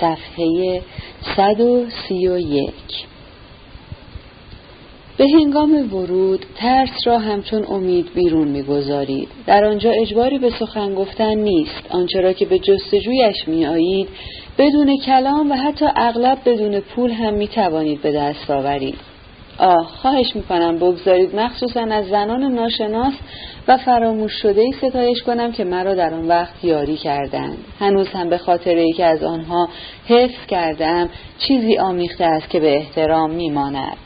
صفحه 131 به هنگام ورود ترس را همچون امید بیرون می‌گذارید. در آنجا اجباری به سخن گفتن نیست. آنچه را که به جستجویش میآیید بدون کلام و حتی اغلب بدون پول هم می توانید به دست آورید. آه خواهش می‌کنم بگذارید مخصوصا از زنان ناشناس و فراموش شده ای ستایش کنم که مرا در آن وقت یاری کردند هنوز هم به خاطر ای که از آنها حفظ کردم چیزی آمیخته است که به احترام میماند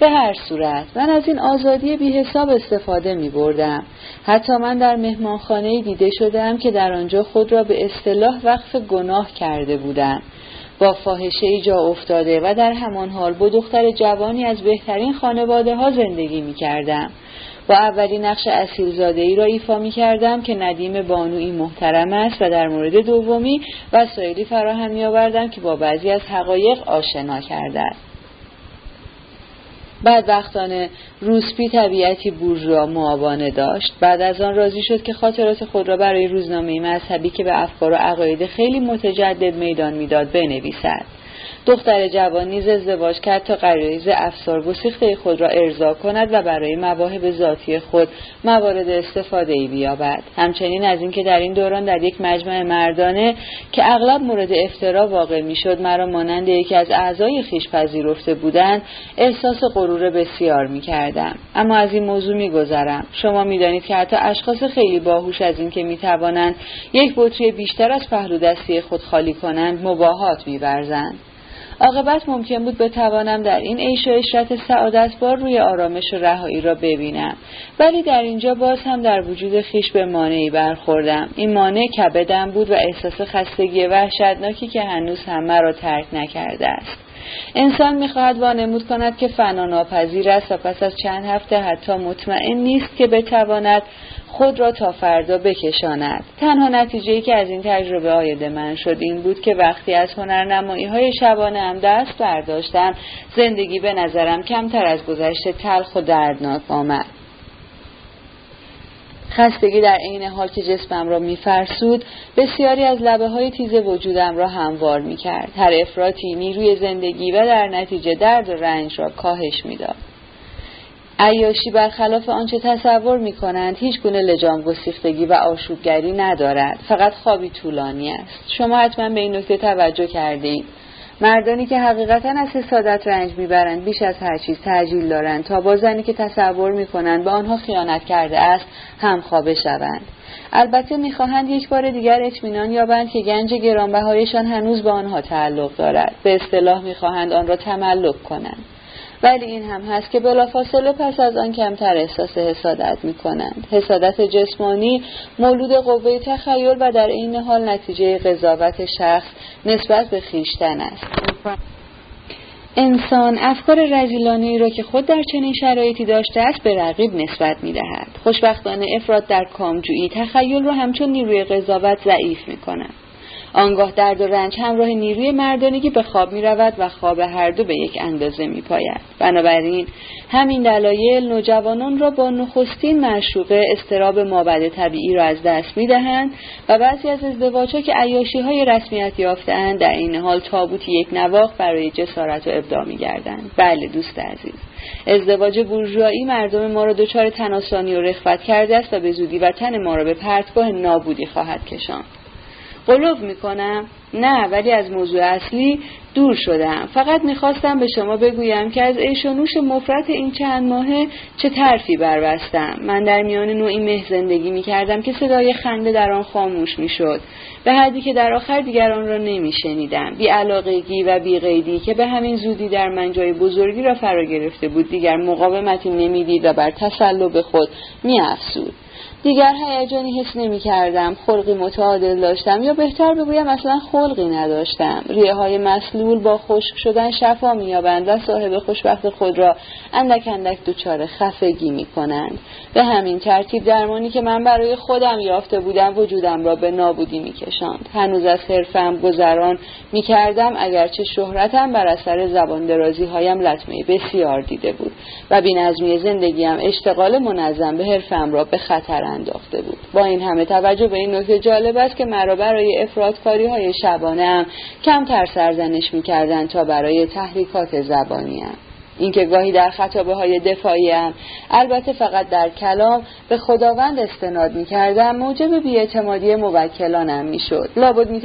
به هر صورت من از این آزادی بی حساب استفاده می بردم. حتی من در مهمانخانه دیده شدم که در آنجا خود را به اصطلاح وقف گناه کرده بودم. با فاحشه ای جا افتاده و در همان حال با دختر جوانی از بهترین خانواده ها زندگی می کردم. با اولین نقش اصیلزاده ای را ایفا می کردم که ندیم بانوی محترم است و در مورد دومی وسایلی فراهم می آوردم که با بعضی از حقایق آشنا کرده است. بعد وقتانه روسپی طبیعتی بورژوا معابانه داشت. بعد از آن راضی شد که خاطرات خود را برای روزنامه مذهبی که به افکار و عقاید خیلی متجدد میدان می‌داد بنویسد. دختر جوان نیز ازدواج کرد تا غریز افسار گسیخته خود را ارضا کند و برای مواهب ذاتی خود موارد استفاده ای بیابد همچنین از اینکه در این دوران در یک مجمع مردانه که اغلب مورد افترا واقع می‌شد مرا مانند یکی از اعضای خیش پذیرفته بودند احساس غرور بسیار می کردم. اما از این موضوع می گذرم. شما می دانید که حتی اشخاص خیلی باهوش از اینکه می توانند یک بطری بیشتر از پهلو دستی خود خالی کنند مباهات می عاقبت ممکن بود بتوانم در این عیش و عشرت سعادت بار روی آرامش و رهایی را ببینم. ولی در اینجا باز هم در وجود خیش به مانعی برخوردم. این مانع کبدم بود و احساس خستگی وحشتناکی که هنوز هم مرا ترک نکرده است. انسان می‌خواهد وانمود کند که فنا ناپذیر است و پس از چند هفته حتی مطمئن نیست که بتواند خود را تا فردا بکشاند تنها نتیجه که از این تجربه آید من شد این بود که وقتی از هنرنمایی های شبانه هم دست برداشتم زندگی به نظرم کمتر از گذشته تلخ و دردناک آمد خستگی در عین حال که جسمم را میفرسود بسیاری از لبه های تیز وجودم را هموار می کرد. هر افراطی نیروی زندگی و در نتیجه درد و رنج را کاهش می‌داد. عیاشی برخلاف آنچه تصور می کنند هیچ گونه لجام گسیختگی و آشوبگری ندارد. فقط خوابی طولانی است. شما حتما به این نکته توجه کرده اید مردانی که حقیقتا از حسادت رنج می‌برند بیش از هر چیز تعجیل دارند. تا با زنی که تصور می‌کنند به آنها خیانت کرده است هم خوابه شوند. البته می‌خواهند یک بار دیگر اطمینان یابند که گنج گرانبهایشان هنوز به آنها تعلق دارد. به اصطلاح می‌خواهند آن را تملک کنند. ولی این هم هست که بلافاصله پس از آن کمتر احساس حسادت می کنند. حسادت جسمانی مولود قوه تخیل و در این حال نتیجه قضاوت شخص نسبت به خیشتن است. انسان افکار رزیلانه ای را که خود در چنین شرایطی داشته است به رقیب نسبت می دهد. خوشبختانه افراد در کامجویی تخیل را همچون نیروی قضاوت ضعیف می کند. آنگاه درد و رنج همراه نیروی مردانگی به خواب می رود و خواب هر دو به یک اندازه می پاید. بنابراین همین دلایل نوجوانان را با نخستین معشوقه استراب مابد طبیعی را از دست می دهند و بعضی از ازدواجها که عیاشی های رسمیت یافتهاند در این حال تابوت یک نواق برای جسارت و ابداع می گردند. بله دوست عزیز ازدواج بورژوایی مردم ما را دچار تناسانی و رخوت کرده است و به زودی وطن ما را به پرتگاه نابودی خواهد کشاند قلوب می‌کنم. نه ولی از موضوع اصلی دور شدم. فقط می‌خواستم به شما بگویم که از عیش و نوش مفرت این چند ماهه چه ترفی بربستم. من در میان نوعی مه زندگی می‌کردم که صدای خنده در آن خاموش می‌شد. به حدی که در آخر دیگر آن را نمیشنیدم. بی علاقگی و بی قیدی که به همین زودی در من جای بزرگی را فرا گرفته بود دیگر مقاومتی نمی‌دید و بر تسلب خود میافزود. دیگر هیجانی حس نمی کردم خلقی متعادل داشتم یا بهتر بگویم اصلا خلقی نداشتم. ریه های مسلول با خشک شدن شفا مییابند و صاحب خوشبخت خود را اندک اندک دچار خفگی می کنند به همین ترتیب درمانی که من برای خودم یافته بودم وجودم را به نابودی می کشند. هنوز از حرفم گذران می کردم اگرچه شهرتم بر اثر زبان درازی هایم لطمه بسیار دیده بود و بینظمی زندگیم اشتغال منظم به حرفم را به خطر انداخته بود. با این همه توجه به این نکته جالب است که مرا برای افرادکاری های شبانه کمتر سرزنش می‌کردند تا برای تحریکات زبانیم اینکه گاهی در خطابه های هم البته فقط در کلام به خداوند استناد می کردم موجب بیاعتمادی موکلانم می شد لابد می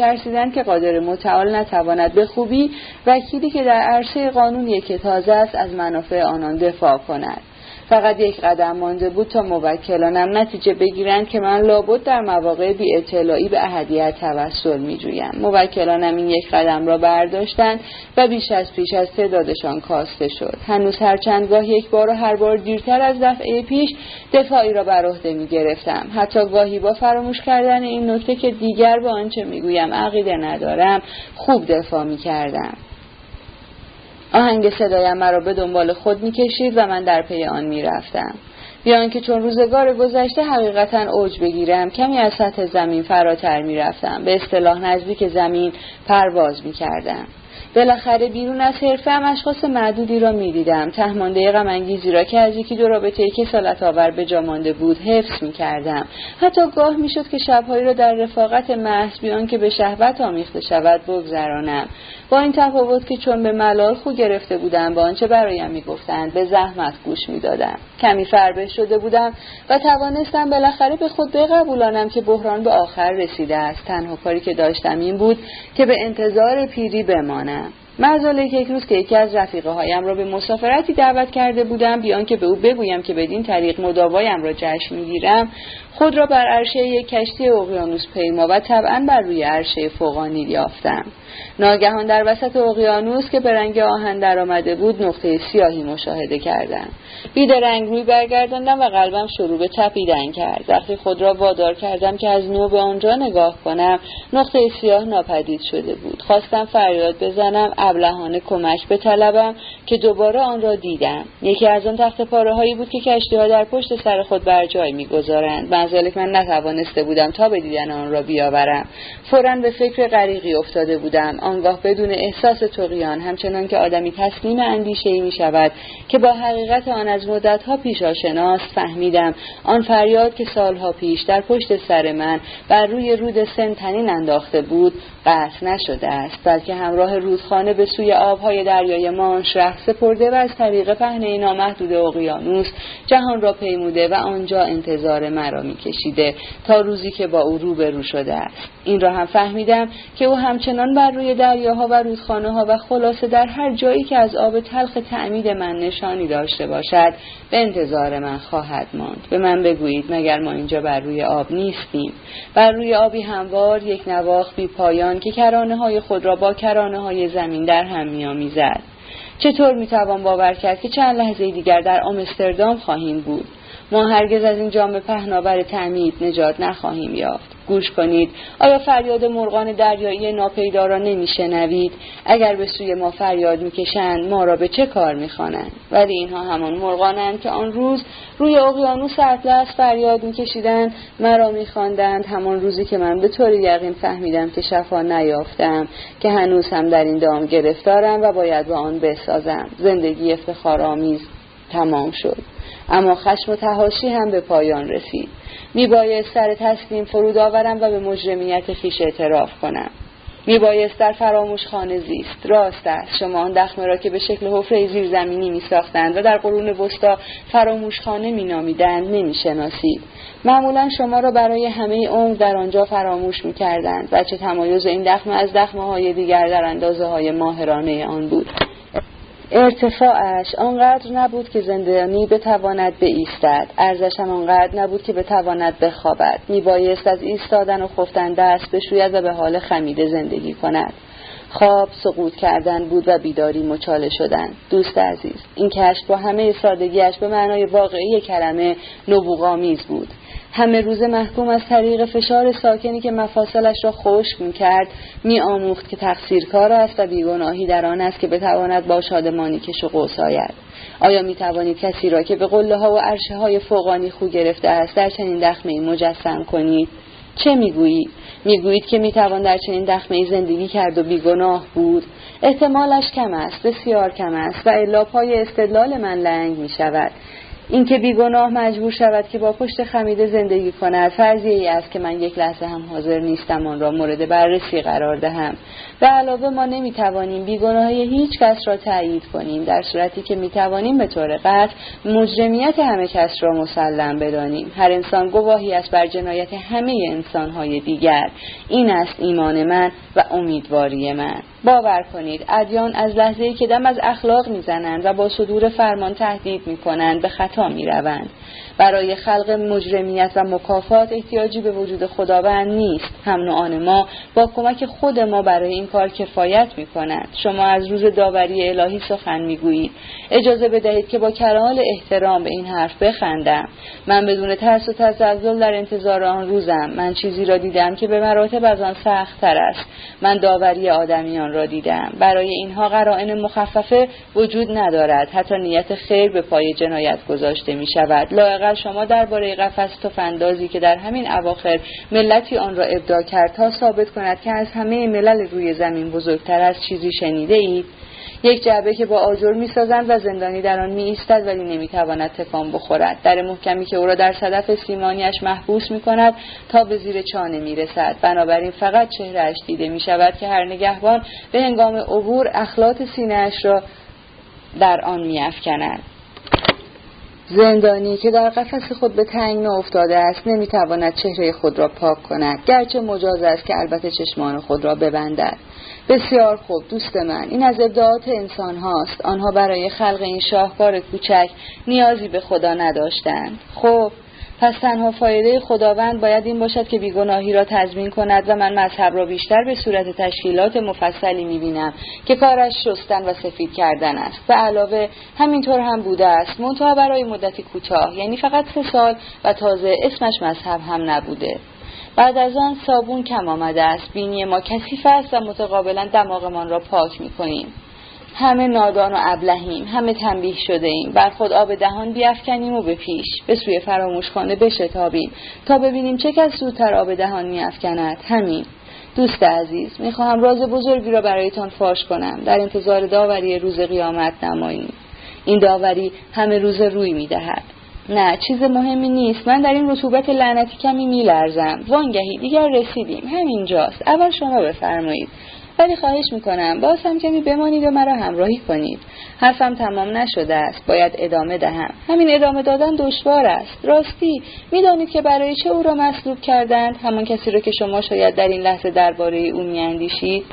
که قادر متعال نتواند به خوبی وکیلی که در عرصه قانون یک تازه است از منافع آنان دفاع کند. فقط یک قدم مانده بود تا موکلانم نتیجه بگیرند که من لابد در مواقع بی اطلاعی به اهدیت توسل می جویم. موکلانم این یک قدم را برداشتند و بیش از پیش از تعدادشان کاسته شد. هنوز هر چند گاه یک بار و هر بار دیرتر از دفعه پیش دفاعی را بر عهده می گرفتم. حتی گاهی با فراموش کردن این نکته که دیگر به آنچه می گویم عقیده ندارم خوب دفاع می کردم. آهنگ صدایم مرا به دنبال خود می‌کشید و من در پی آن می‌رفتم. بیان که چون روزگار گذشته حقیقتا اوج بگیرم کمی از سطح زمین فراتر می‌رفتم. به اصطلاح نزدیک زمین پرواز می‌کردم. بالاخره بیرون از حرفهام اشخاص معدودی را می‌دیدم. تهمانده غمانگیزی را که از یکی دو رابطه کسالت آور به جا مانده بود حفظ می‌کردم. حتی گاه می‌شد که شبهایی را در رفاقت محض بیان که به شهوت آمیخته شود بگذرانم. با این تفاوت که چون به ملال خو گرفته بودم با آنچه برایم می‌گفتند به زحمت گوش می‌دادم. کمی فربه شده بودم و توانستم بالاخره به خود بقبولانم که بحران به آخر رسیده است. تنها کاری که داشتم این بود که به انتظار پیری بمانم مزاله یک روز که یکی از رفیقه هایم را به مسافرتی دعوت کرده بودم بیان که به او بگویم که بدین طریق مداوایم را جشن می‌گیرم. خود را بر عرشه یک کشتی اقیانوس پیما و طبعا بر روی عرشه فوقانی یافتم. ناگهان در وسط اقیانوس که به رنگ آهن در آمده بود نقطه سیاهی مشاهده کردم. رنگ روی برگرداندم و قلبم شروع به تپیدن کرد. وقتی خود را وادار کردم که از نو به آنجا نگاه کنم نقطه سیاه ناپدید شده بود. خواستم فریاد بزنم ابلهانه کمک بطلبم که دوباره آن را دیدم. یکی از آن تخت پاره هایی بود که کشتی ها در پشت سر خود بر جای می‌گذارند. منزلک من نتوانسته بودم تا به دیدن آن را بیاورم. فورا به فکر غریقی افتاده بودم. آنگاه بدون احساس تقیان همچنان که آدمی تسلیم اندیشه ای می شود که با حقیقت آن از مدتها پیش آشناست فهمیدم آن فریاد که سالها پیش در پشت سر من بر روی رود سن تنین انداخته بود قطع نشده است بلکه همراه رودخانه به سوی آبهای دریای مانش ره سپرده و از طریق پهنه نامحدود اقیانوس جهان را پیموده و آنجا انتظار مرا میکشیده تا روزی که با او روبرو شده است. این را هم فهمیدم که او همچنان بر روی دریاها و رودخانه ها و خلاصه در هر جایی که از آب تلخ تعمید من نشانی داشته باشد به انتظار من خواهد ماند. به من بگویید مگر ما اینجا بر روی آب نیستیم. بر روی آبی هموار یک نواخ بی پایان که کرانه های خود را با کرانه های زمین در هم میآمیزد. چطور می‌توان باور کرد که چند لحظه دیگر در آمستردام خواهیم بود؟ ما هرگز از این جام پهناور تعمید نجات نخواهیم یافت. گوش کنید. آیا فریاد مرغان دریایی ناپیدا را نمیشنوید؟ اگر به سوی ما فریاد می‌کشند ما را به چه کار می‌خوانند؟ ولی اینها همان مرغانند که آن روز روی اقیانوس اطلس فریاد میکشیدند مرا میخواندند. همان روزی که من به طور یقین فهمیدم که شفا نیافتم که هنوز هم در این دام گرفتارم و باید با آن بسازم. زندگی افتخارآمیز تمام شد. اما خشم و تهاشی هم به پایان رسید. میبایست سر تسلیم فرود آورم و به مجرمیت خیش اعتراف کنم. میبایست در فراموش خانه زیست. راست است. شما آن دخمه را که به شکل حفره زیرزمینی میساختند و در قرون وسطا فراموش خانه مینامیدند نمی‌شناسید. معمولا شما را برای همه عمر در آنجا فراموش می‌کردند. و چه تمایز این دخمه از دخمه های دیگر در اندازه های ماهرانه آن بود. ارتفاعش آنقدر نبود که زندانی بتواند بایستد. ارزش هم آنقدر نبود که بتواند بخوابد. میبایست از ایستادن و خفتن دست بشوید و به حال خمیده زندگی کند. خواب سقوط کردن بود و بیداری مچاله شدن. دوست عزیز این کشف با همه سادگیش به معنای واقعی کلمه نبوغامیز بود. همه روز محکوم از طریق فشار ساکنی که مفاصلش را خشک می‌کرد میآموخت که تقصیرکار است و بیگناهی در آن است که بتواند با شادمانی کش و قوس آیا می توانید کسی را که به قله ها و عرشه های فوقانی خو گرفته است در چنین دخمه مجسم کنید؟ چه می‌گویید؟ می‌گویید که می‌توان در چنین دخمه زندگی کرد و بیگناه بود. احتمالش کم است بسیار کم است و الا پای استدلال من لنگ می شود اینکه بیگناه مجبور شود که با پشت خمیده زندگی کند فرضیه ای است که من یک لحظه هم حاضر نیستم آن را مورد بررسی قرار دهم. به علاوه ما نمی‌توانیم بیگناهی هیچ کس را تایید کنیم در صورتی که می‌توانیم به طور قطع مجرمیت همه کس را مسلم بدانیم. هر انسان گواهی است بر جنایت همه انسانهای دیگر. این است ایمان من و امیدواری من. باور کنید ادیان از لحظه که دم از اخلاق می‌زنند و با صدور فرمان تهدید می‌کنند به خطا می‌روند. برای خلق مجرمیت و مکافات احتیاجی به وجود خداوند نیست. هم نوعان ما با کمک خود ما برای این کار کفایت می کند شما از روز داوری الهی سخن می گویید اجازه بدهید که با کلال احترام به این حرف بخندم. من بدون ترس و تزلزل در انتظار آن روزم. من چیزی را دیدم که به مراتب از آن سخت تر است. من داوری آدمیان را دیدم. برای اینها قرائن مخففه وجود ندارد. حتی نیت خیر به پای جنایت گذاشته می شود لاقل شما درباره قفس تفندازی که در همین اواخر ملتی آن را ابدا کرد تا ثابت کند که از همه ملل روی زمین بزرگتر از چیزی شنیده اید. یک جعبه که با آجر می‌سازند و زندانی در آن می ایستد ولی نمی‌تواند تکان بخورد. در محکمی که او را در صدف سیمانیش محبوس می کند تا به زیر چانه می رسد بنابراین فقط چهرهش دیده می شود که هر نگهبان به هنگام عبور اخلاط سینهاش را در آن می افکند. زندانی که در قفس خود به تنگ افتاده است نمی‌تواند چهره خود را پاک کند. گرچه مجاز است که البته چشمان خود را ببندد. بسیار خوب دوست من. این از ابداعات انسان هاست. آنها برای خلق این شاهکار کوچک نیازی به خدا نداشتند. خب پس تنها فایده خداوند باید این باشد که بیگناهی را تضمین کند و من مذهب را بیشتر به صورت تشکیلات مفصلی می‌بینم که کارش شستن و سفید کردن است. به علاوه همینطور هم بوده است. منتها برای مدتی کوتاه یعنی فقط سه سال و تازه اسمش مذهب هم نبوده. بعد از آن صابون کم آمده است. بینی ما کثیف است و متقابلا دماغمان را پاک می‌کنیم. همه نادان و ابلهیم همه تنبیه شده ایم. بر خود آب دهان بیافکنیم و به پیش به سوی فراموشخانه بشتابیم. تا ببینیم چه کس زودتر آب دهان میافکند. همین. دوست عزیز می‌خواهم راز بزرگی را برایتان فاش کنم. در انتظار داوری روز قیامت نماییم. این داوری همه روز روی می‌دهد. نه چیز مهمی نیست. من در این رطوبت لعنتی کمی میلرزم. وانگهی دیگر رسیدیم. همینجاست. اول شما بفرمایید. ولی خواهش می‌کنم باز هم کمی بمانید و مرا همراهی کنید. حرفم تمام نشده است باید ادامه دهم. همین ادامه دادن دشوار است. راستی می‌دانید که برای چه او را مصلوب کردند؟ همان کسی را که شما شاید در این لحظه درباره او میاندیشید؟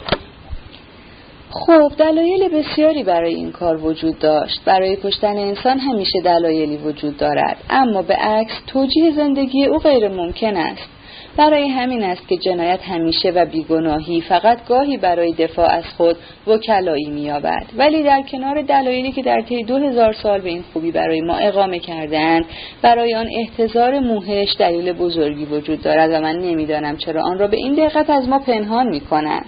خب دلایل بسیاری برای این کار وجود داشت. برای کشتن انسان همیشه دلایلی وجود دارد. اما به عکس توجیه زندگی او غیر ممکن است. برای همین است که جنایت همیشه و بیگناهی فقط گاهی برای دفاع از خود وکلایی مییابد. ولی در کنار دلایلی که در طی دو هزار سال به این خوبی برای ما اقامه کردند برای آن احتضار موهش دلیل بزرگی وجود دارد و من نمی‌دانم چرا آن را به این دقت از ما پنهان می‌کنند.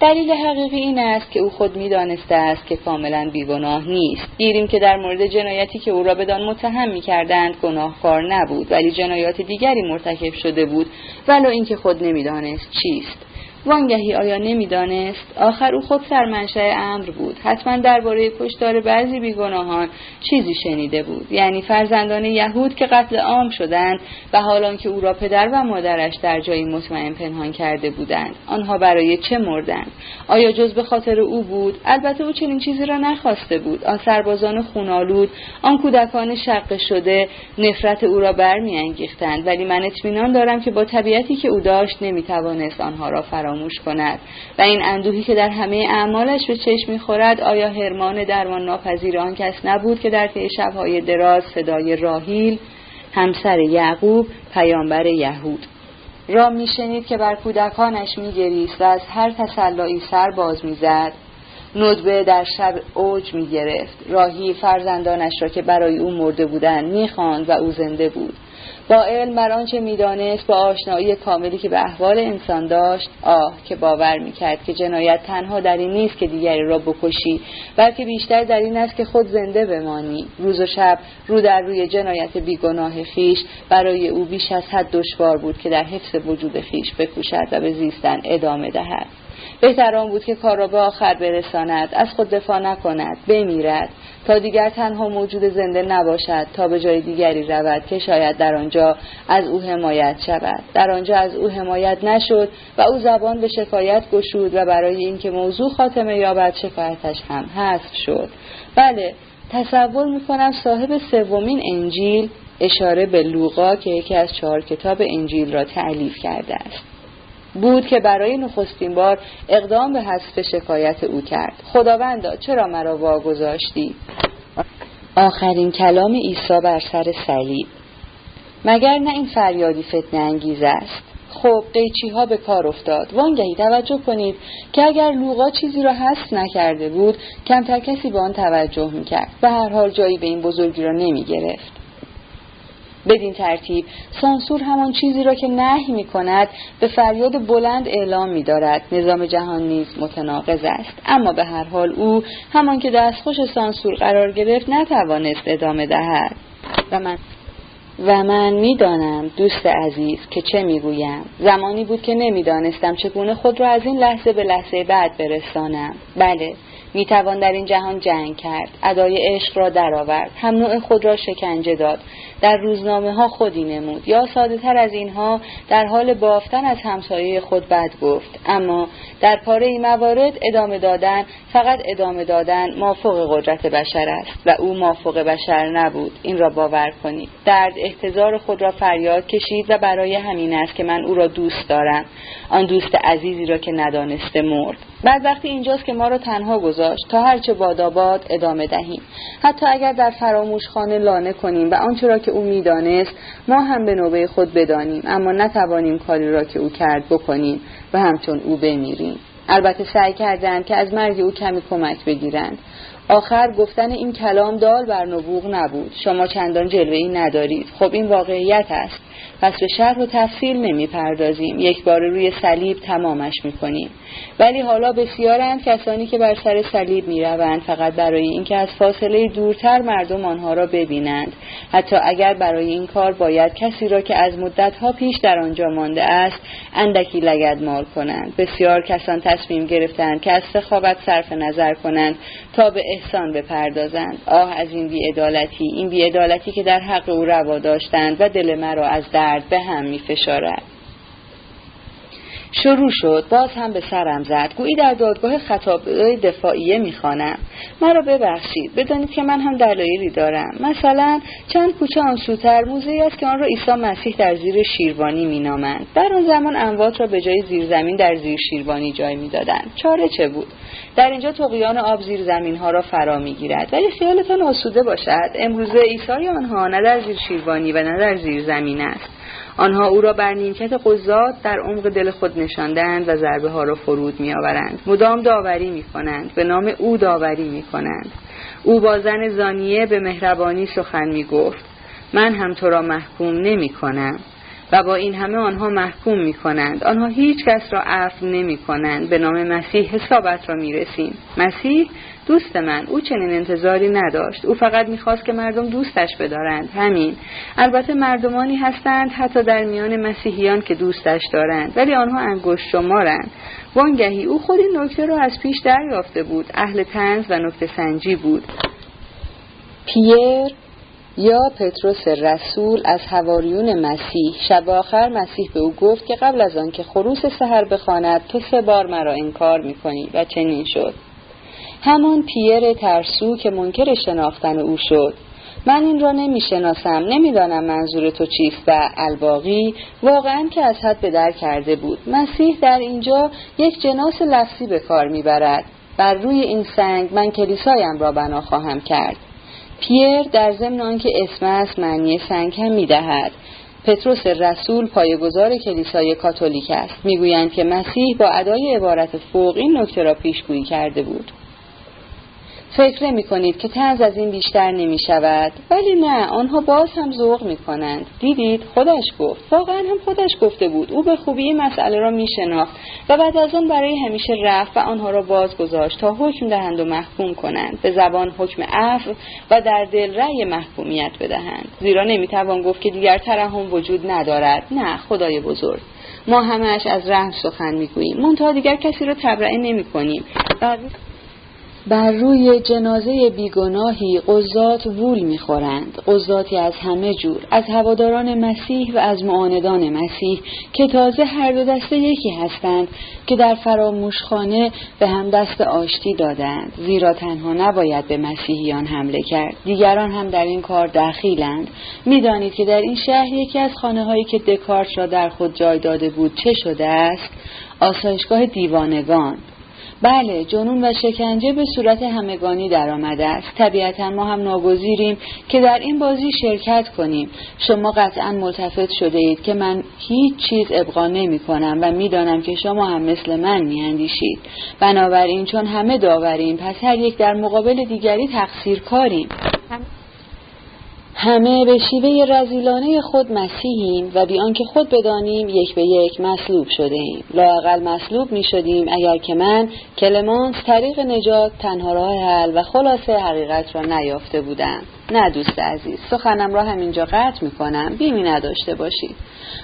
دلیل حقیقی این است که او خود می‌دانسته است که کاملا بیگناه نیست. گیریم که در مورد جنایتی که او را بدان متهم می‌کردند گناهکار نبود ولی جنایات دیگری مرتکب شده بود ولو اینکه خود نمی‌دانست چیست. وانگهی آیا نمی‌دانست؟ آخر او خود سرمنشأ امر بود. حتما درباره کشتار بعضی بیگناهان چیزی شنیده بود. یعنی فرزندان یهود که قتل عام شدند و حالان که او را پدر و مادرش در جایی مطمئن پنهان کرده بودند. آنها برای چه مردند؟ آیا جز به خاطر او بود؟ البته او چنین چیزی را نخواسته بود. آن سربازان خونالود آن کودکان شق شده نفرت او را برمیانگیختند. ولی من اطمینان دارم که با طبیعتی که او داشت نمی‌توانست آنها را فراموش فراموش کند. و این اندوهی که در همه اعمالش به چشم می‌خورد آیا هرمان درمان ناپذیر آن کس نبود که در طی شبهای دراز صدای راهیل همسر یعقوب پیامبر یهود؟ را میشنید که بر کودکانش میگریست و از هر تسلایی سر باز می‌زد. ندبه در شب اوج می گرفت راهی فرزندانش را که برای او مرده بودند می‌خواند و او زنده بود. با علم بر آنچه می‌دانست با آشنایی کاملی که به احوال انسان داشت آه که باور می‌کرد که جنایت تنها در این نیست که دیگری را بکشی بلکه بیشتر در این است که خود زنده بمانی. روز و شب رو در روی جنایت بیگناه خیش برای او بیش از حد دشوار بود که در حفظ وجود خیش بکوشد و به زیستن ادامه دهد. بهتر آن بود که کار را به آخر برساند. از خود دفاع نکند بمیرد. تا دیگر تنها موجود زنده نباشد تا به جای دیگری رود که شاید در آنجا از او حمایت شود. در آنجا از او حمایت نشد و او زبان به شکایت گشود و برای اینکه موضوع خاتمه یابد شکایتش هم حذف شد. بله تصور می‌کنم صاحب سومین انجیل اشاره به لوقا که یکی از چهار کتاب انجیل را تعلیف کرده است. بود که برای نخستین بار اقدام به حذف شکایت او کرد. خداوندا چرا مرا واگذاشتی؟ آخرین کلام عیسی بر سر صلیب. مگر نه این فریادی فتنه انگیز است؟ خب قیچی ها به کار افتاد. وانگهی توجه کنید که اگر لوقا چیزی را حذف نکرده بود کمتر کسی به آن توجه می‌کرد. به هر حال جایی به این بزرگی را نمی گرفت بدین ترتیب. سانسور همان چیزی را که نهی می کند به فریاد بلند اعلام می دارد نظام جهان نیز متناقض است. اما به هر حال او همان که دستخوش سانسور قرار گرفت نتوانست ادامه دهد. و من و من می‌دانم دوست عزیز که چه می‌گویم. زمانی بود که نمی‌دانستم چگونه خود را از این لحظه به لحظه بعد برسانم. بله می‌توان در این جهان جنگ کرد. ادای عشق را درآورد. هم نوع خود را شکنجه داد. در روزنامه ها خودی نمود. یا ساده تر از اینها در حال بافتن از همسایه خود بد گفت. اما در پاره موارد ادامه دادن فقط ادامه دادن مافوق قدرت بشر است. و او مافوق بشر نبود. این را باور کنید. درد احتضار خود را فریاد کشید و برای همین است که من او را دوست دارم. آن دوست عزیزی را که ندانسته مرد. بعد وقتی اینجاست که ما را تنها گذاشت تا هرچه باداباد ادامه دهیم. حتی اگر در فراموش خانه لانه کنیم و آنچه را که او می‌دانست ما هم به نوبه خود بدانیم اما نتوانیم کاری را که او کرد بکنیم و همچون او بمیریم. البته سعی کردند که از مرگ او کمی کمک بگیرند. آخر گفتن این کلام دال بر نبوغ نبود. شما چندان جلوه ای ندارید. خب این واقعیت است. پس به شرح و تفصیل نمی پردازیم یک بار روی صلیب تمامش می کنیم ولی حالا بسیارند کسانی که بر سر صلیب می روند فقط برای اینکه از فاصله دورتر مردم آنها را ببینند. حتی اگر برای این کار باید کسی را که از مدتها پیش در آنجا مانده است اندکی لگد مال کنند. بسیار کسان تصمیم گرفتند که از سخاوت صرف نظر کنند تا به احسان بپردازند. آه از این بیعدالتی. این بیعدالتی که در حق او روا داشتند و دل مرا از درد به هم می فشارد. شروع شد. باز هم به سرم زد. گویی در دادگاه خطاب دفاعیه می‌خوانم. مرا ببخشید. بدانید که من هم دلایلی دارم. مثلا چند کوچه آن سوتر موزه است که آن را عیسی مسیح در زیر شیروانی مینامند. در آن زمان اموات را به جای زیرزمین در زیر شیروانی جای می‌دادند. چاره چه بود؟ در اینجا تقیان آب زیر زمین ها را فرا می‌گیرد. ولی خیالتان آسوده باشد. امروزه عیسی آنها نه در زیر شیروانی و نه در زیر زمین است. آنها او را بر نیمکت قضات در عمق دل خود نشاندند و ضربه ها را فرود می آورند. مدام داوری می کنند. به نام او داوری می کنند. او با زن زانیه به مهربانی سخن می گفت. من هم تو را محکوم نمی کنم. و با این همه آنها محکوم می کنند. آنها هیچ کس را عفو نمی کنند. به نام مسیح حسابت را می رسیم. مسیح دوست من او چنین انتظاری نداشت او فقط می‌خواست که مردم دوستش بدارند همین البته مردمانی هستند حتی در میان مسیحیان که دوستش دارند ولی آنها انگشت شمارند. وانگهی او خود این نکته را از پیش دریافته بود. اهل تنز و نکته سنجی بود. پیر یا پتروس رسول از هواریون مسیح. شب آخر مسیح به او گفت که قبل از آن که خروس سهر بخواند تو سه بار مرا انکار می‌کنی و چنین شد. همان پیر ترسو که منکر شناختن او شد. من این را نمی شناسم نمی‌دانم منظور تو چیست و الباقی. واقعا که از حد به در کرده بود. مسیح در اینجا یک جناس لفظی به کار می‌برد. بر روی این سنگ من کلیسایم را بنا خواهم کرد. پیر در ضمن آنکه اسم است معنی سنگ هم می‌دهد. پتروس رسول پایگزار کلیسای کاتولیک است. می‌گویند که مسیح با ادای عبارت فوق این نکته را پیشگویی کرده بود. فکر نمی کنید که تنز از این بیشتر نمی شود. ولی نه آنها باز هم ذوق می کنند. دیدید؟ خودش گفت. واقعا هم خودش گفته بود. او به خوبی مسئله را می شناخت و بعد از آن برای همیشه رفت و آنها را باز گذاشت تا حکم دهند و محکوم کنند. به زبان حکم عفو و در دل رأی محکومیت بدهند. زیرا نمی توان گفت که دیگر ترحم وجود ندارد. نه خدای بزرگ. ما همش از رحم سخن می‌گوییم منتها دیگر کسی را تبرئه نمی کنیم. بر روی جنازه بیگناهی قضات وول می‌خورند. قضاتی از همه جور از هواداران مسیح و از معاندان مسیح که تازه هر دو دسته یکی هستند که در فراموشخانه به هم دست آشتی دادند. زیرا تنها نباید به مسیحیان حمله کرد. دیگران هم در این کار دخیلند. می‌دانید که در این شهر یکی از خانه هایی که دکارت را در خود جای داده بود چه شده است؟ آسایشگاه دیوانگان. بله جنون و شکنجه به صورت همگانی در آمده است. طبیعتا ما هم ناگزیریم که در این بازی شرکت کنیم. شما قطعا ملتفت شده اید که من هیچ چیز ابقا نمی کنم و می‌دانم که شما هم مثل من می اندیشید بنابراین چون همه داوریم پس هر یک در مقابل دیگری تقصیر کاریم همه به شیوه رزیلانه خود مسیحیم و بیان که خود بدانیم یک به یک مصلوب شده ایم لاقل مصلوب می شدیم اگر که من کلمانس طریق نجات تنها راه حل و خلاصه حقیقت را نیافته بودم. نه دوست عزیز سخنم را همینجا قطع می کنم بیمی نداشته باشید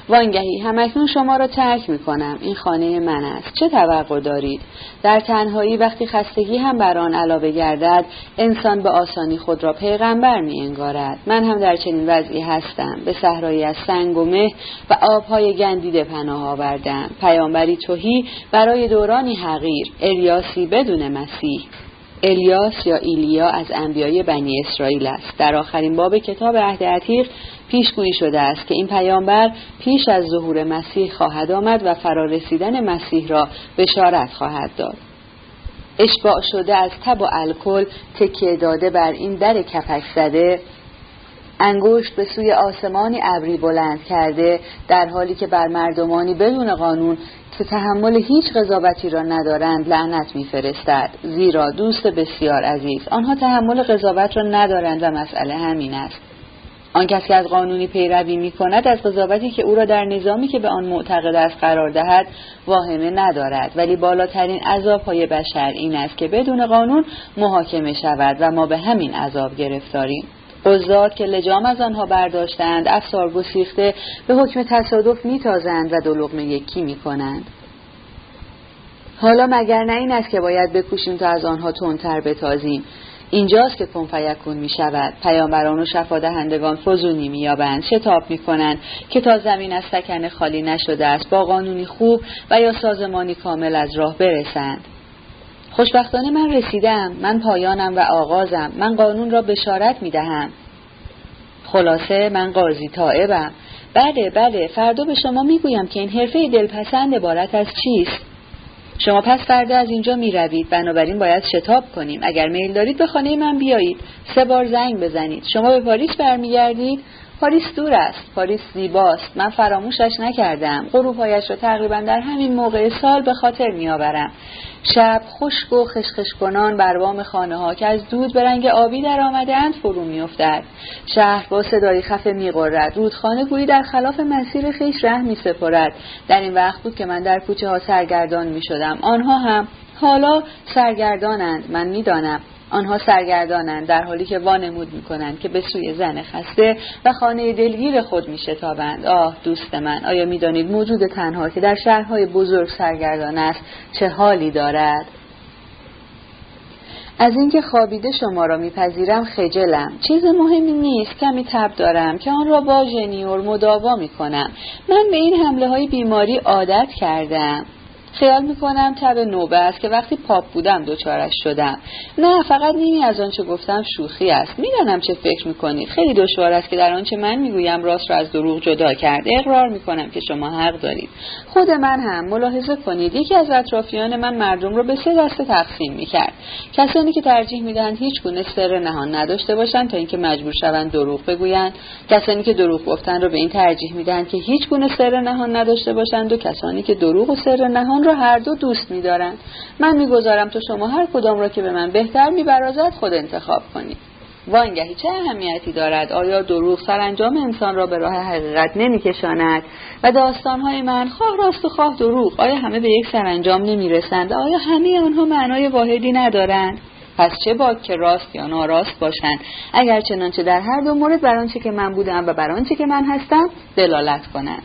وانگهی همکنون شما را ترک می کنم این خانه من است. چه توقع دارید؟ در تنهایی وقتی خستگی هم بر آن علاوه گردد انسان به آسانی خود را پیغمبر می انگارد من هم در چنین وضعی هستم. به صحرایی از سنگ و مه و آبهای گندیده پناه آوردم. پیامبری توهی برای دورانی حقیر الیاسی بدون مسیح. الیاس یا ایلیا از انبیای بنی اسرائیل است. در آخرین باب کتاب عهد عتیق پیشگویی شده است که این پیامبر پیش از ظهور مسیح خواهد آمد و فرارسیدن مسیح را بشارت خواهد داد. اشباع شده از تب و الکل تکیه داده بر این در کپک زده انگشت به سوی آسمانی ابری بلند کرده در حالی که بر مردمانی بدون قانون که تحمل هیچ قضاوتی را ندارند لعنت میفرستد. زیرا دوست بسیار عزیز آنها تحمل قضاوت را ندارند و مسئله همین است. آن کسی که از قانونی پیروی می کند از قضاوتی که او را در نظامی که به آن معتقد است قرار دهد واهمه ندارد. ولی بالاترین عذاب های بشر این است که بدون قانون محاکمه شود و ما به همین عذاب گرفتاریم. قضات که لجام از آنها برداشتند افسار گسیخته به حکم تصادف میتازند و دو یکی می‌کنند. حالا مگر نه این است که باید بکوشیم تا از آنها تندتر بتازیم؟ اینجاست که کن فیکون می شود پیامبران و شفادهندگان فزونی می یابند شتاب می کنند که تا زمین از سکن خالی نشده است با قانونی خوب و یا سازمانی کامل از راه برسند. خوشبختانه من رسیدم من پایانم و آغازم من قانون را بشارت می دهم خلاصه من قاضی طائبم. بله بله فردا به شما می‌گویم که این حرفه دلپسند عبارت از چیست؟ شما پس فردا از اینجا می روید بنابراین باید شتاب کنیم. اگر میل دارید به خانه من بیایید. سه بار زنگ بزنید. شما به پاریس برمیگردید. پاریس دور است پاریس زیباست. من فراموشش نکردم. غروبهایش را تقریبا در همین موقع سال به خاطر میآورم. شب خشک و خشخش کنان بر وام خانه ها که از دود به رنگ آبی در اند فرو میافتد. شهر با صدایی خفه میغرد. رودخانه گویی در خلاف مسیر خیش ره می سپرد در این وقت بود که من در کوچه ها سرگردان می شدم آنها هم حالا سرگردانند من می‌دانم. آنها سرگردانند در حالی که وانمود می‌کنند که به سوی زن خسته و خانه دلگیر خود میشتابند. آه دوست من آیا می‌دانید موجود تنها که در شهرهای بزرگ سرگردان است چه حالی دارد؟ از اینکه خوابیده شما را میپذیرم خجلم. چیز مهمی نیست کمی تب دارم که آن را با ژنیور مداوا می‌کنم. من به این حمله های بیماری عادت کردم. خیال می‌کنم تب نوبه است که وقتی پاپ بودم دوچارش شدم. نه فقط نیمی از آنچه گفتم شوخی است. می‌دانم چه فکر می‌کنید خیلی دشوار است که در آنچه من می‌گویم راست را از دروغ جدا کرد. اقرار می‌کنم که شما حق دارید. خود من هم ملاحظه کنید. یکی از اطرافیان من مردم را به سه دسته تقسیم می‌کرد. کسانی که ترجیح می‌دهند هیچ گونه سر نهان نداشته باشند تا اینکه مجبور شوند دروغ بگویند. کسانی که دروغ گفتن را به این ترجیح می‌دهند که هیچ گونه سر نهان نداشته باشند و کسانی که دروغ و سر نهان را هر دو دوست می‌دارند. من می‌گذارم تو شما هر کدام را که به من بهتر میبرازد خود انتخاب کنید وانگهی چه اهمیتی دارد؟ آیا دروغ سرانجام انسان را به راه حقیقت نمیکشاند؟ و داستانهای من خواه راست و خواه دروغ آیا همه به یک سرانجام نمی‌رسند؟ آیا همه آنها معنای واحدی ندارند؟ پس چه باد که راست یا ناراست باشند؟ اگر چنانچه در هر دو مورد بر آنچه که من بودم و بر آنچه که من هستم دلالت کنند.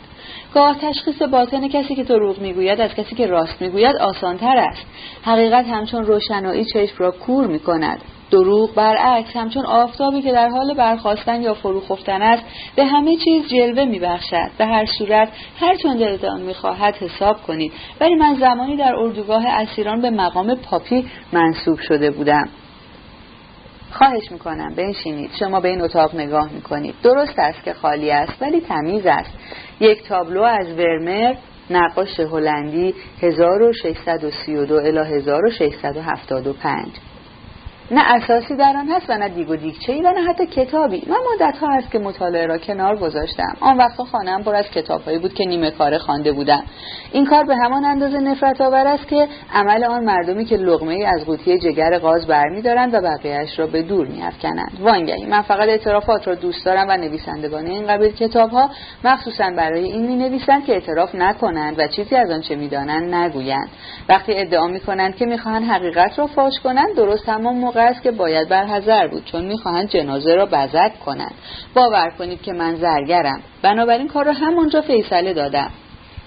گاه تشخیص باطن کسی که دروغ می‌گوید از کسی که راست می‌گوید آسانتر است. حقیقت همچون روشنایی چشم را کور می‌کند. دروغ برعکس همچون آفتابی که در حال برخواستن یا فرو خفتن است به همه چیز جلوه میبخشد. به هر صورت هر چون دلتان می‌خواهد حساب کنید. ولی من زمانی در اردوگاه اسیران به مقام پاپی منصوب شده بودم. خواهش می‌کنم بنشینید. شما به این اتاق نگاه می‌کنید. درست است که خالی است ولی تمیز است. یک تابلو از ورمر نقاش هلندی 1632 الی 1675 نه اساسی در آن هست و نه دیگ و دیگچه و نه حتی کتابی. من مدت ها هست که مطالعه را کنار گذاشتم. آن وقتا خانم پر از کتابهایی بود که نیمه کار خوانده بودم. این کار به همان اندازه نفرت آور است که عمل آن مردمی که لغمه ای از قوطی جگر غاز برمیدارند و بقیهاش را به دور میافکنند. وانگهی من فقط اعترافات را دوست دارم و نویسندگان این قبیل کتاب ها مخصوصا برای این می نویسند که اعتراف نکنند و چیزی از آنچه می‌دانند نگویند. وقتی ادعا می کنند که می‌خواهند حقیقت را فاش کنند درست همان موقع است که باید بر بود چون می‌خواهند جنازه را بزک کنند. باور کنید که من زرگرم. بنابراین کار را همونجا فیصله دادم.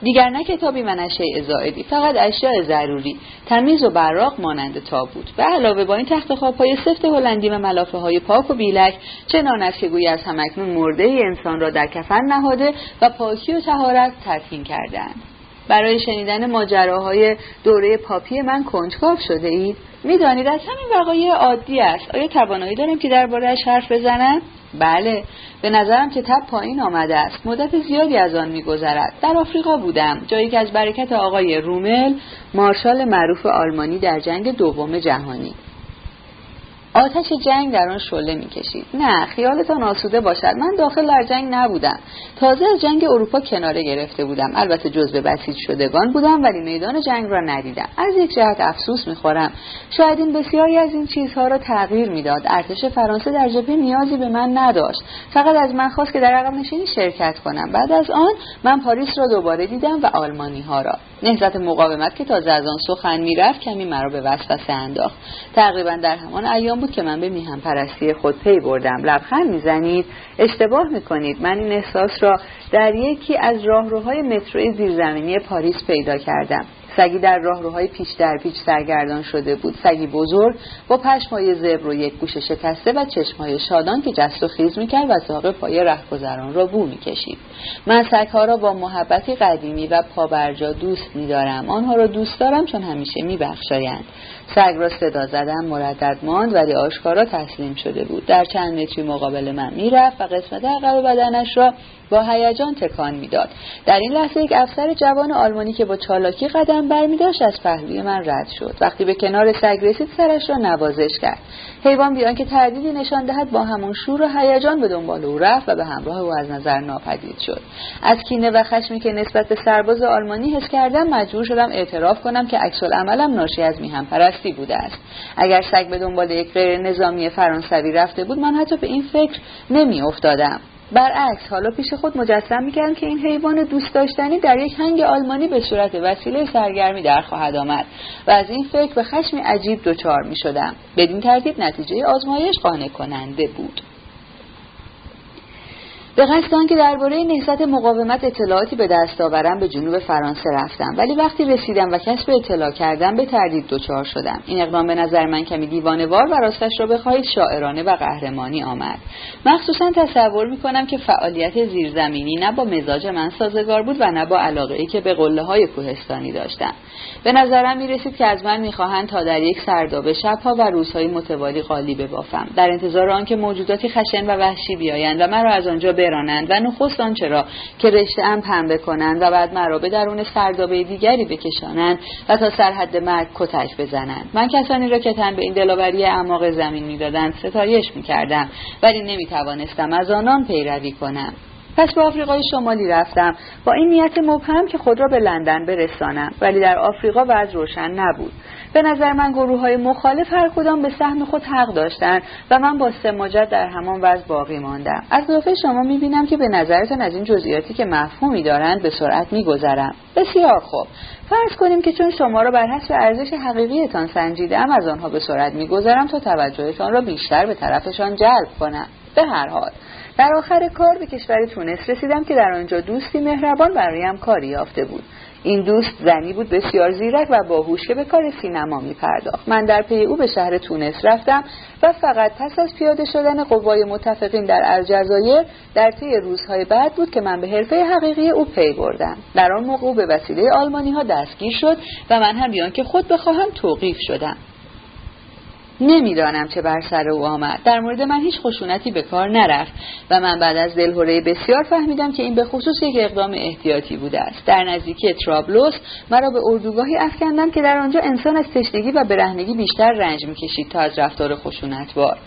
دیگر نه کتابی من اشیاء زائدی فقط اشیاء ضروری. تمیز و براق مانند تابوت و علاوه با این تخت خواب های سفت هلندی و ملافه های پاک و بیلک چنان است که گویی از همکنون مرده انسان را در کفن نهاده و پاکی و تهارت تدفین کردند. برای شنیدن ماجراهای دوره پاپی من کنجکاو شده اید؟ می‌دانید از همین وقایع عادی است. آیا توانایی دارم که دربارهاش حرف بزنم؟ بله. به نظرم که تب پایین آمده است. مدت زیادی از آن میگذرد. در آفریقا بودم جایی که از برکت آقای رومل مارشال معروف آلمانی در جنگ دوم جهانی. آتش جنگ در آن شعله می‌کشید. نه خیالتان آسوده باشد. من داخل در جنگ نبودم. تازه از جنگ اروپا کناره گرفته بودم. البته جزء بسیج شدگان بودم ولی میدان جنگ را ندیدم. از یک جهت افسوس می‌خورم. شاید این بسیاری از این چیزها را تغییر می‌داد. ارتش فرانسه در جبهه نیازی به من نداشت. فقط از من خواست که در عقب نشینی شرکت کنم. بعد از آن من پاریس را دوباره دیدم و آلمانی ها را. نهضت مقاومت که تازه از آن سخن می‌رفت کمی مرا به وسوسه انداخت. تقریبا در همان ایام بود که من به میهم پرستی خود پی بردم. لبخند می‌زنید؟ اشتباه می‌کنید. من این احساس را در یکی از راهروهای متروی زیرزمینی پاریس پیدا کردم. سگی در راهروهای پیش در پیچ سرگردان شده بود. سگی بزرگ با پشمای زبر و یک گوش شکسته و چشمهای شادان که جست و خیز می‌کرد و ساق پای رهگذران را بو می‌کشید. من سگها را با محبتی قدیمی و پابرجا دوست میدارم. آنها را دوست دارم چون همیشه میبخشایند. سگ را صدا زدم مردد ماند ولی آشکارا تسلیم شده بود. در چند متری مقابل من می‌رفت و قسمت عقب بدنش را با هیجان تکان می‌داد. در این لحظه یک افسر جوان آلمانی که با چالاکی قدم برمیداشت از پهلوی من رد شد. وقتی به کنار سگ رسید سرش را نوازش کرد. حیوان بیان که تردیدی نشان دهد با همون شور و هیجان به دنبال او رفت و به همراه او از نظر ناپدید شد. از کینه و خشمی که نسبت به سرباز آلمانی حس کردم مجبور شدم اعتراف کنم که عکس عملم ناشی از میهم پرستی بوده است. اگر سگ به دنبال یک غیر نظامی فرانسوی رفته بود من حتی به این فکر نمی افتادم برعکس حالا پیش خود مجسم می‌کردم که این حیوان دوست داشتنی در یک هنگ آلمانی به صورت وسیله سرگرمی در خواهد آمد و از این فکر به خشمی عجیب دچار می‌شدم. بدین ترتیب نتیجه آزمایش قانع کننده بود. به قصد آنکه درباره نهضت مقاومت اطلاعاتی به دست آورم به جنوب فرانسه رفتم. ولی وقتی رسیدم و کسب اطلاع کردم به تردید دچار شدم. این اقدام به نظر من کمی دیوانوار و راستش را بخواهید شاعرانه و قهرمانی آمد. مخصوصا تصور می‌کنم که فعالیت زیرزمینی نه با مزاج من سازگار بود و نه با علاقه ای که به قله های کوهستانی داشتم. به نظرم می رسید که از من می‌خواهند تا در یک سردابه شبها و روزهای متوالی قالی ببافم. در انتظار آنکه موجوداتی خشن و وحشی بیایند و مرا از آنجا برانند و نخست آنچه را که رشته ام پنبه کنند و بعد مرا به درون سردابه دیگری بکشانند و تا سرحد مرگ کتک بزنند. من کسانی را که تن به این دلاوری اعماق زمین می‌دادند ستایش می‌کردم ولی نمی‌توانستم از آنان پیروی کنم. پس به آفریقای شمالی رفتم. با این نیت مبهم که خود را به لندن برسانم. ولی در آفریقا وضع روشن نبود. به نظر من گروه های مخالف هر کدام به سهم خود حق داشتند و من با سماجت در همان وضع باقی ماندم. از اضافه شما می‌بینم که به نظرتان از این جزئیاتی که مفهومی دارند به سرعت میگذرم. بسیار خوب. فرض کنیم که چون شما را بر حسب ارزش حقیقیتان سنجیدم از آنها به سرعت میگذرم تا توجهتان را بیشتر به طرفشان جلب کنم. به هر حال. در آخر کار به کشور تونس رسیدم که در آنجا دوستی مهربان برایم کاری یافته بود. این دوست زنی بود بسیار زیرک و باهوش که به کار سینما می پرداخت من در پی او به شهر تونس رفتم و فقط پس از پیاده شدن قوای متفقین در الجزایر در طی روزهای بعد بود که من به حرفه حقیقی او پی بردم. در آن موقع او به وسیله آلمانی ها دستگیر شد و من هم بیان که خود بخواهم توقیف شدم. نمی‌دانم چه بر سر او آمد. در مورد من هیچ خشونتی به کار نرفت و من بعد از دلهوره بسیار فهمیدم که این به خصوص یک اقدام احتیاطی بوده است. در نزدیکی ترابلوس مرا به اردوگاهی افکندم که در آنجا انسان از تشنگی و برهنگی بیشتر رنج می‌کشید تا از رفتار خشونتبار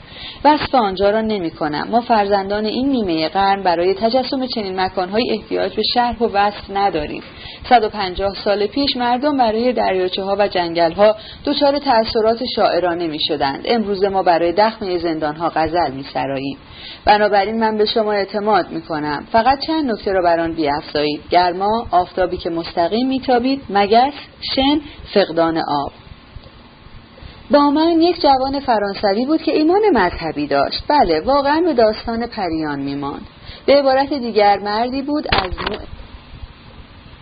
وصف آنجا را نمی کنم ما فرزندان این نیمه قرن برای تجسم چنین مکانهای احتیاج به شرح و وصف نداریم. 150 سال پیش مردم برای دریاچه ها و جنگل ها دچار تأثیرات شاعرانه می امروز ما برای دخمه زندان ها غزل می سراییم بنابراین من به شما اعتماد می کنم فقط چند نکته را بر آن بیافزایید. گرما آفتابی که مستقیم میتابید مگس شن فقدان آب. با من یک جوان فرانسوی بود که ایمان مذهبی داشت. بله واقعا به داستان پریان میماند. به عبارت دیگر مردی بود از